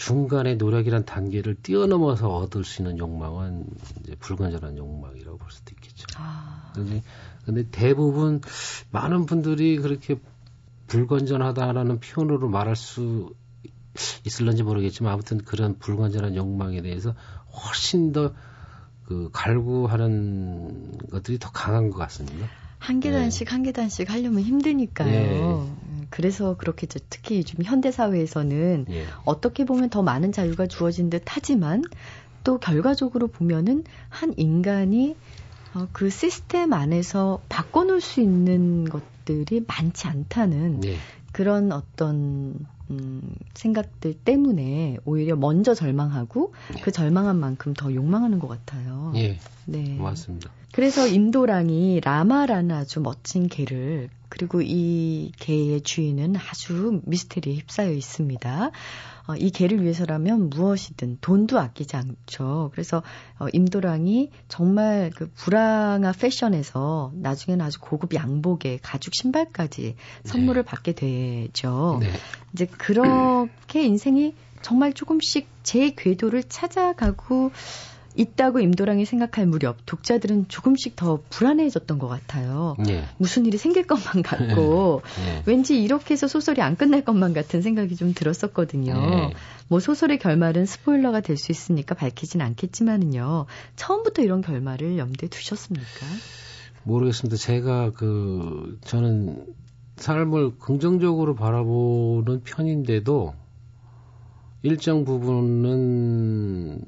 중간의 노력이란 단계를 뛰어넘어서 얻을 수 있는 욕망은 이제 불건전한 욕망이라고 볼 수도 있겠죠. 아. 근데, 근데 대부분 많은 분들이 그렇게 불건전하다라는 표현으로 말할 수 있을런지 모르겠지만 아무튼 그런 불건전한 욕망에 대해서 훨씬 더 그 갈구하는 것들이 더 강한 것 같습니다. 한 계단씩 네. 한 계단씩 하려면 힘드니까요. 네. 그래서 그렇겠죠. 특히 요즘 현대 사회에서는 네. 어떻게 보면 더 많은 자유가 주어진 듯 하지만 또 결과적으로 보면은 한 인간이 어, 그 시스템 안에서 바꿔놓을 수 있는 것들이 많지 않다는 네. 그런 어떤 음, 생각들 때문에 오히려 먼저 절망하고 네. 그 절망한 만큼 더 욕망하는 것 같아요. 예. 네. 맞습니다. 그래서 인도랑이 라마라는 아주 멋진 개를 그리고 이 개의 주인은 아주 미스테리에 휩싸여 있습니다. 어, 이 개를 위해서라면 무엇이든 돈도 아끼지 않죠. 그래서 어, 임도랑이 정말 그 불황한 패션에서 나중에는 아주 고급 양복에 가죽 신발까지 선물을 네. 받게 되죠. 네. 이제 그렇게 인생이 정말 조금씩 제 궤도를 찾아가고 있다고 임도랑이 생각할 무렵 독자들은 조금씩 더 불안해졌던 것 같아요. 네. 무슨 일이 생길 것만 [laughs] 같고 네. 왠지 이렇게 해서 소설이 안 끝날 것만 같은 생각이 좀 들었었거든요. 네. 뭐 소설의 결말은 스포일러가 될 수 있으니까 밝히진 않겠지만은요. 처음부터 이런 결말을 염두에 두셨습니까? 모르겠습니다. 제가 그 저는 삶을 긍정적으로 바라보는 편인데도 일정 부분은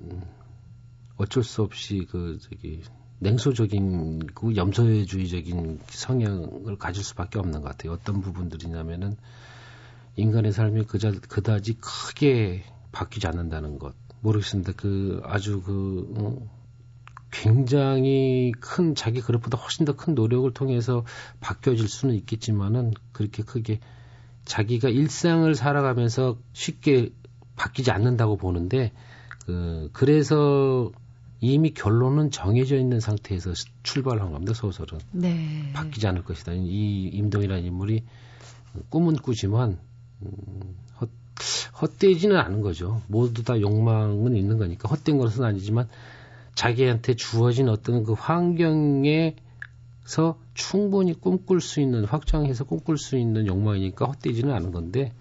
어쩔 수 없이 그 저기 냉소적인 그 염소주의적인 성향을 가질 수밖에 없는 것 같아요. 어떤 부분들이냐면은 인간의 삶이 그자 그다지 크게 바뀌지 않는다는 것 모르겠습니다. 그 아주 그 어, 굉장히 큰 자기 그릇보다 훨씬 더 큰 노력을 통해서 바뀌어질 수는 있겠지만은 그렇게 크게 자기가 일상을 살아가면서 쉽게 바뀌지 않는다고 보는데 그 그래서 이미 결론은 정해져 있는 상태에서 출발한 겁니다. 소설은 네. 바뀌지 않을 것이다. 이 임동이라는 인물이 꿈은 꾸지만 음, 헛, 헛되지는 않은 거죠. 모두 다 욕망은 있는 거니까 헛된 것은 아니지만 자기한테 주어진 어떤 그 환경에서 충분히 꿈꿀 수 있는 확정해서 꿈꿀 수 있는 욕망이니까 헛되지는 않은 건데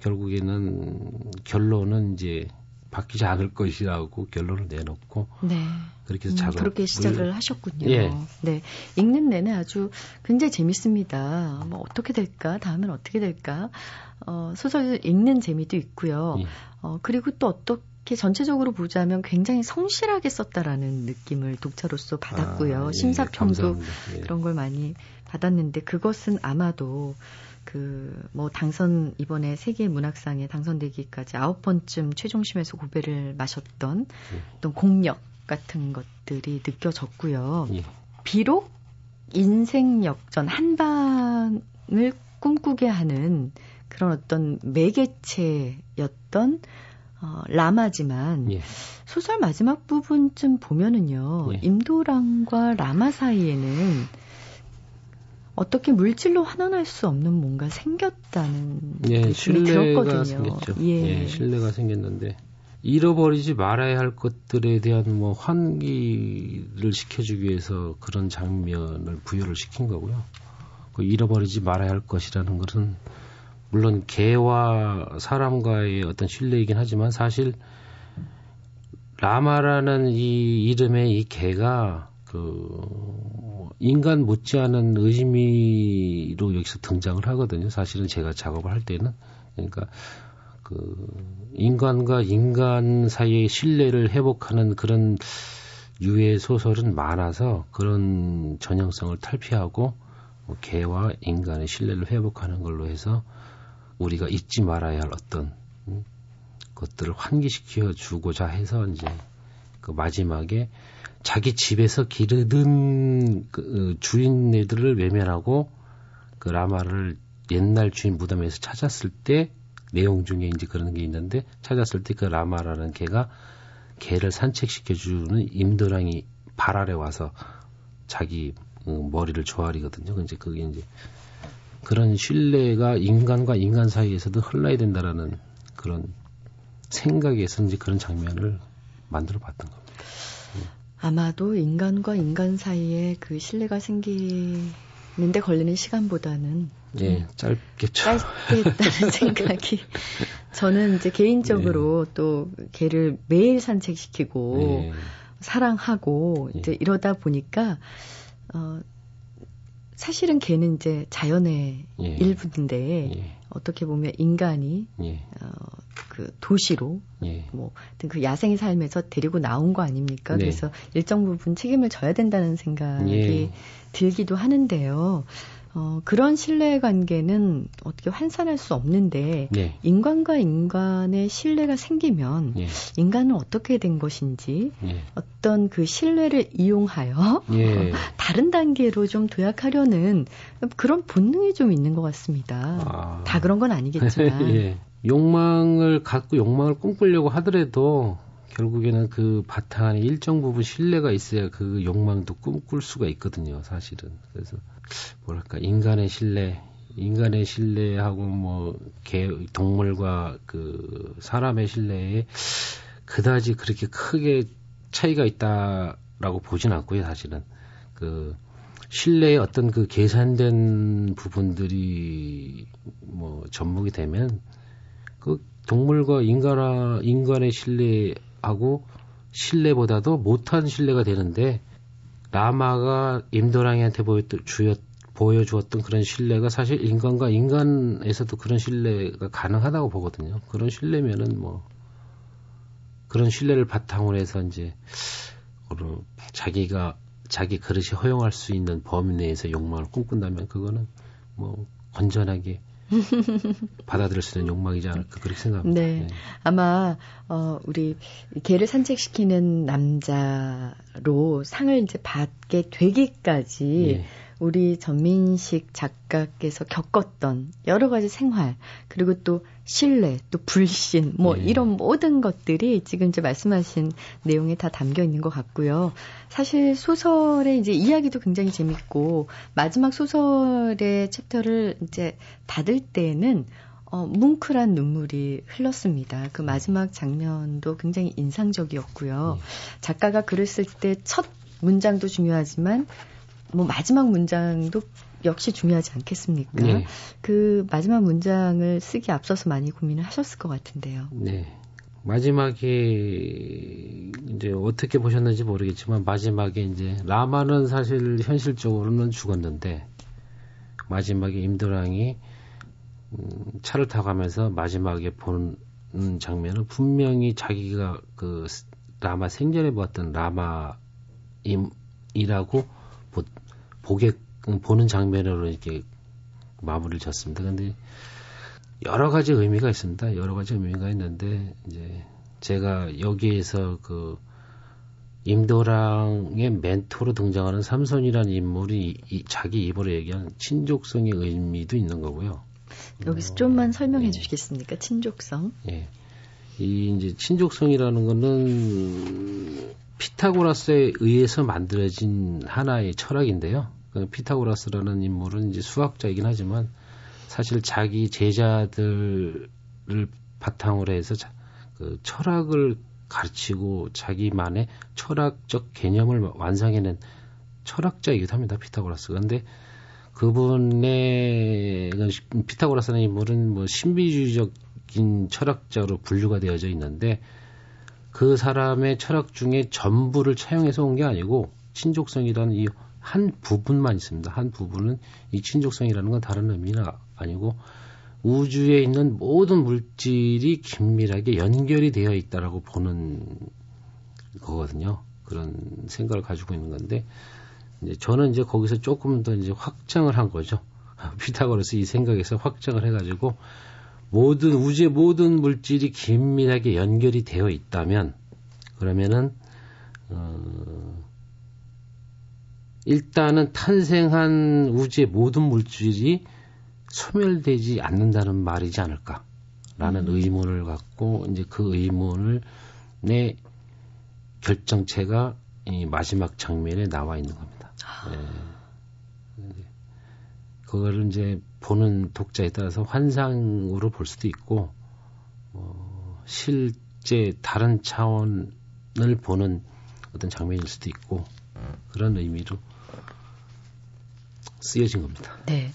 결국에는 결론은 이제 바뀌지 않을 것이라고 결론을 내놓고 네. 그렇게 해서 작업 음, 그렇게 시작을 하셨군요. 예. 네. 읽는 내내 아주 굉장히 재밌습니다. 뭐 어떻게 될까? 다음엔 어떻게 될까? 어, 소설 읽는 재미도 있고요. 예. 어, 그리고 또 어떻게 전체적으로 보자면 굉장히 성실하게 썼다라는 느낌을 독자로서 받았고요. 아, 예. 심사평도 예. 그런 걸 많이 받았는데 그것은 아마도 그 뭐 당선 이번에 세계 문학상에 당선되기까지 아홉 번쯤 최종심에서 고배를 마셨던 예. 어떤 공력 같은 것들이 느껴졌고요. 예. 비록 인생 역전 한 방을 꿈꾸게 하는 그런 어떤 매개체였던 어, 라마지만 예. 소설 마지막 부분쯤 보면은요 예. 임도랑과 라마 사이에는 어떻게 물질로 환원할 수 없는 뭔가 생겼다는 예, 신뢰가 들었거든요. 생겼죠. 예. 예, 신뢰가 생겼는데 잃어버리지 말아야 할 것들에 대한 뭐 환기를 시켜주기 위해서 그런 장면을 부여를 시킨 거고요. 그 잃어버리지 말아야 할 것이라는 것은 물론 개와 사람과의 어떤 신뢰이긴 하지만 사실 라마라는 이 이름의 이 개가 그 인간 못지않은 의미로 여기서 등장을 하거든요. 사실은 제가 작업을 할 때는 그러니까 그 인간과 인간 사이의 신뢰를 회복하는 그런 유해 소설은 많아서 그런 전형성을 탈피하고 뭐 개와 인간의 신뢰를 회복하는 걸로 해서 우리가 잊지 말아야 할 어떤 음, 것들을 환기시켜 주고자 해서 이제 그 마지막에 자기 집에서 기르던 그 어, 주인네들을 외면하고 그 라마를 옛날 주인 무덤에서 찾았을 때 내용 중에 이제 그런 게 있는데 찾았을 때 그 라마라는 개가 개를 산책시켜주는 임도랑이 발 아래 와서 자기 어, 머리를 조아리거든요. 이제 그게 이제 그런 신뢰가 인간과 인간 사이에서도 흘러야 된다라는 그런 생각에서 이제 그런 장면을 만들어 봤던 겁니다. 아마도 인간과 인간 사이에 그 신뢰가 생기는데 걸리는 시간보다는 네, 짧겠죠. 짧겠다는 [laughs] 생각이 저는 이제 개인적으로 네. 또 개를 매일 산책시키고 네. 사랑하고 예. 이제 이러다 보니까 어 사실은 걔는 이제 자연의 예. 일부인데 예. 어떻게 보면 인간이 예. 어, 그 도시로 예. 뭐 하여튼 그 야생의 삶에서 데리고 나온 거 아닙니까? 네. 그래서 일정 부분 책임을 져야 된다는 생각이 예. 들기도 하는데요. 어, 그런 신뢰 관계는 어떻게 환산할 수 없는데 네. 인간과 인간의 신뢰가 생기면 예. 인간은 어떻게 된 것인지 예. 어떤 그 신뢰를 이용하여 예. [laughs] 다른 단계로 좀 도약하려는 그런 본능이 좀 있는 것 같습니다. 아. 다 그런 건 아니겠지만. [laughs] 예. 욕망을 갖고 욕망을 꿈꾸려고 하더라도 결국에는 그 바탕 안에 일정 부분 신뢰가 있어야 그 욕망도 꿈꿀 수가 있거든요, 사실은. 그래서 뭐랄까 인간의 신뢰, 인간의 신뢰하고 뭐 개, 동물과 그 사람의 신뢰에 그다지 그렇게 크게 차이가 있다라고 보진 않고요, 사실은. 그 신뢰의 어떤 그 계산된 부분들이 뭐 접목이 되면 그 동물과 인간아 인간의 신뢰하고 신뢰보다도 못한 신뢰가 되는데 라마가 임도랑이한테 보여주었던 그런 신뢰가 사실 인간과 인간에서도 그런 신뢰가 가능하다고 보거든요. 그런 신뢰면은 뭐 그런 신뢰를 바탕으로 해서 이제 자기가 자기 그릇이 허용할 수 있는 범위 내에서 욕망을 꿈꾼다면 그거는 뭐 건전하게 [laughs] 받아들일 수 있는 욕망이지 않을까 그렇게 생각합니다. 네. 아마 어 우리 개를 산책시키는 남자로 상을 이제 받게 되기까지 예. 우리 전민식 작가께서 겪었던 여러 가지 생활 그리고 또 신뢰 또 불신 뭐 예. 이런 모든 것들이 지금 이제 말씀하신 내용에 다 담겨 있는 것 같고요. 사실 소설의 이제 이야기도 굉장히 재밌고 마지막 소설의 챕터를 이제 닫을 때에는 어, 뭉클한 눈물이 흘렀습니다. 그 마지막 장면도 굉장히 인상적이었고요. 작가가 글을 쓸 때 첫 문장도 중요하지만 뭐 마지막 문장도 역시 중요하지 않겠습니까? 네. 그 마지막 문장을 쓰기 앞서서 많이 고민을 하셨을 것 같은데요. 네. 마지막에 이제 어떻게 보셨는지 모르겠지만 마지막에 이제 라마는 사실 현실적으로는 죽었는데 마지막에 임도랑이 음, 차를 타고 가면서 마지막에 보는 장면은 분명히 자기가 그 라마 생전에 보았던 라마임이라고 보, 보게 보는 장면으로 이렇게 마무리를 졌습니다. 근데 여러 가지 의미가 있습니다. 여러 가지 의미가 있는데 이제 제가 여기에서 그 임도랑의 멘토로 등장하는 삼손이라는 인물이 이, 자기 입으로 얘기한 친족성의 의미도 있는 거고요. 여기서 좀만 설명해 예. 주시겠습니까? 친족성. 예. 이 이제 친족성이라는 거는 피타고라스에 의해서 만들어진 하나의 철학인데요. 그 피타고라스라는 인물은 이제 수학자이긴 하지만 사실 자기 제자들을 바탕으로 해서 자, 그 철학을 가르치고 자기만의 철학적 개념을 완성해낸 철학자이기도 합니다. 피타고라스가. 근데 그분의 피타고라스라는 인물은 뭐 신비주의적인 철학자로 분류가 되어져 있는데 그 사람의 철학 중에 전부를 차용해서 온 게 아니고 친족성이라는 이 한 부분만 있습니다. 한 부분은 이 친족성이라는 건 다른 의미는 아니고 우주에 있는 모든 물질이 긴밀하게 연결이 되어 있다라고 보는 거거든요. 그런 생각을 가지고 있는 건데 이제 저는 이제 거기서 조금 더 이제 확장을 한 거죠. [laughs] 피타고라스 이 생각에서 확장을 해가지고 모든 우주의 모든 물질이 긴밀하게 연결이 되어 있다면 그러면은 어, 일단은 탄생한 우주의 모든 물질이 소멸되지 않는다는 말이지 않을까라는 음. 의문을 갖고 이제 그 의문을 내 결정체가 이 마지막 장면에 나와 있는 겁니다. 예. 이제 그거를 이제 보는 독자에 따라서 환상으로 볼 수도 있고 어, 실제 다른 차원을 보는 어떤 장면일 수도 있고 그런 의미로 쓰여진 겁니다. 네.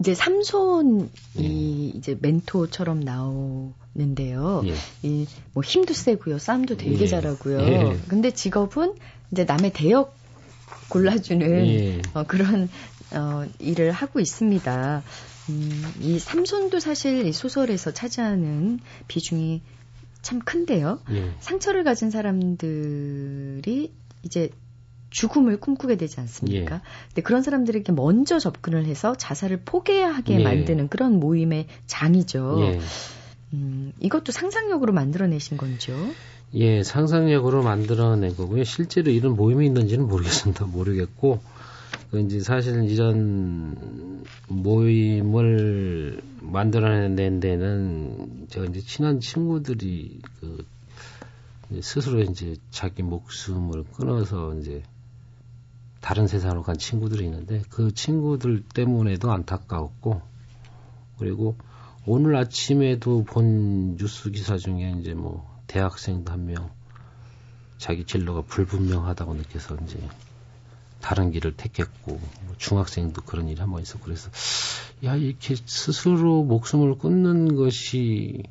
이제 삼손이 예. 이제 멘토처럼 나오는데요. 예. 이뭐 힘도 세고요, 싸움도 되게 예. 잘하고요. 예. 근데 직업은 이제 남의 대역 골라주는 예. 어, 그런 어, 일을 하고 있습니다. 음, 이 삼손도 사실 이 소설에서 차지하는 비중이 참 큰데요. 예. 상처를 가진 사람들이 이제 죽음을 꿈꾸게 되지 않습니까? 예. 근데 그런 사람들에게 먼저 접근을 해서 자살을 포기하게 예. 만드는 그런 모임의 장이죠. 예. 음, 이것도 상상력으로 만들어내신 건죠? 예, 상상력으로 만들어낸 거고요. 실제로 이런 모임이 있는지는 모르겠습니다. 모르겠고, 그 이제 사실 이런 모임을 만들어낸 데는 제가 이제 친한 친구들이 그 스스로 이제 자기 목숨을 끊어서 이제 다른 세상으로 간 친구들이 있는데 그 친구들 때문에도 안타까웠고 그리고 오늘 아침에도 본 뉴스 기사 중에 이제 뭐 대학생도 한 명 자기 진로가 불분명하다고 느껴서 이제 다른 길을 택했고 뭐 중학생도 그런 일이 한 번 있었고 그래서 야 이렇게 스스로 목숨을 끊는 것이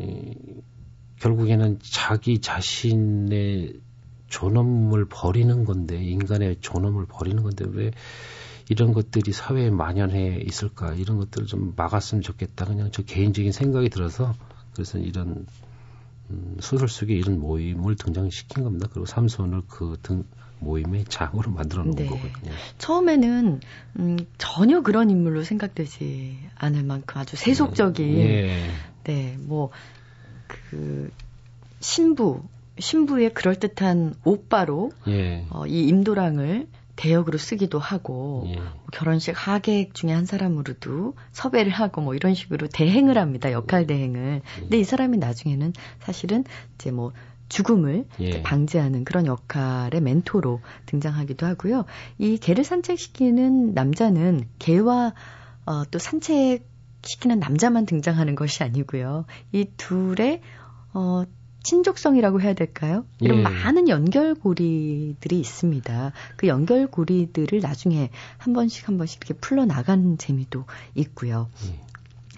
에, 결국에는 자기 자신의 존엄을 버리는 건데 인간의 존엄을 버리는 건데 왜 이런 것들이 사회에 만연해 있을까 이런 것들을 좀 막았으면 좋겠다 그냥 저 개인적인 생각이 들어서 그래서 이런 음, 소설 속에 이런 모임을 등장시킨 겁니다. 그리고 삼손을 그 등 모임의 장으로 만들어 놓은 네. 거거든요. 처음에는 음, 전혀 그런 인물로 생각되지 않을 만큼 아주 세속적인 네, 네 뭐 그 신부 신부의 그럴듯한 오빠로 예. 어, 이 임도랑을 대역으로 쓰기도 하고 예. 뭐 결혼식 하객 중에 한 사람으로도 섭외를 하고 뭐 이런 식으로 대행을 합니다 역할 대행을 예. 근데 이 사람이 나중에는 사실은 이제 뭐 죽음을 예. 방지하는 그런 역할의 멘토로 등장하기도 하고요 이 개를 산책시키는 남자는 개와 어, 또 산책시키는 남자만 등장하는 것이 아니고요 이 둘의 어, 친족성이라고 해야 될까요? 이런 예. 많은 연결고리들이 있습니다. 그 연결고리들을 나중에 한 번씩 한 번씩 이렇게 풀러나가는 재미도 있고요. 예.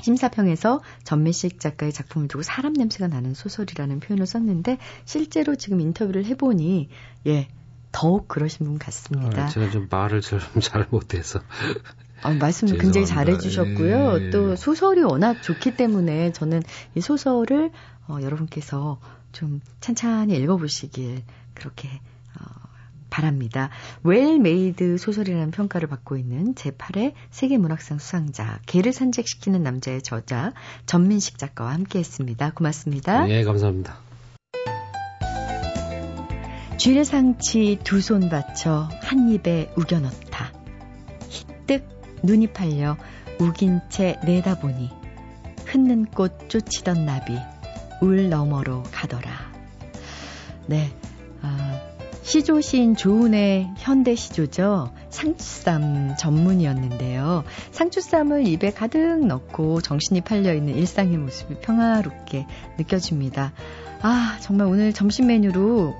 심사평에서 전미식 작가의 작품을 두고 사람 냄새가 나는 소설이라는 표현을 썼는데 실제로 지금 인터뷰를 해보니 예 더욱 그러신 분 같습니다. 아, 제가 좀 말을 좀 [laughs] 잘 못해서. 아, 말씀을 굉장히 잘해주셨고요. 예. 또 소설이 워낙 좋기 때문에 저는 이 소설을 어, 여러분께서 좀 찬찬히 읽어보시길 그렇게 어, 바랍니다. well-made 소설이라는 평가를 받고 있는 제8회 세계문학상 수상자 개를 산책시키는 남자의 저자 전민식 작가와 함께했습니다. 고맙습니다. 네, 감사합니다. 쥘상치 두 손 받쳐 한 입에 우겨 넣다. 희뜩 눈이 팔려 우긴 채 내다보니 흩는 꽃 쫓이던 나비 울 너머로 가더라. 네. 아, 시조 시인 조은의 현대 시조죠. 상추쌈 전문이었는데요. 상추쌈을 입에 가득 넣고 정신이 팔려 있는 일상의 모습이 평화롭게 느껴집니다. 아, 정말 오늘 점심 메뉴로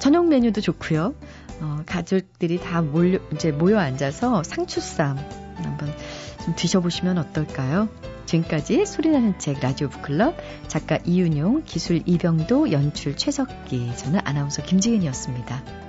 저녁 메뉴도 좋고요. 어, 가족들이 다 몰려 이제 모여 앉아서 상추쌈 한번 좀 드셔보시면 어떨까요? 지금까지 소리나는 책 라디오 북클럽 작가 이윤용, 기술 이병도, 연출 최석기, 저는 아나운서 김지은이었습니다.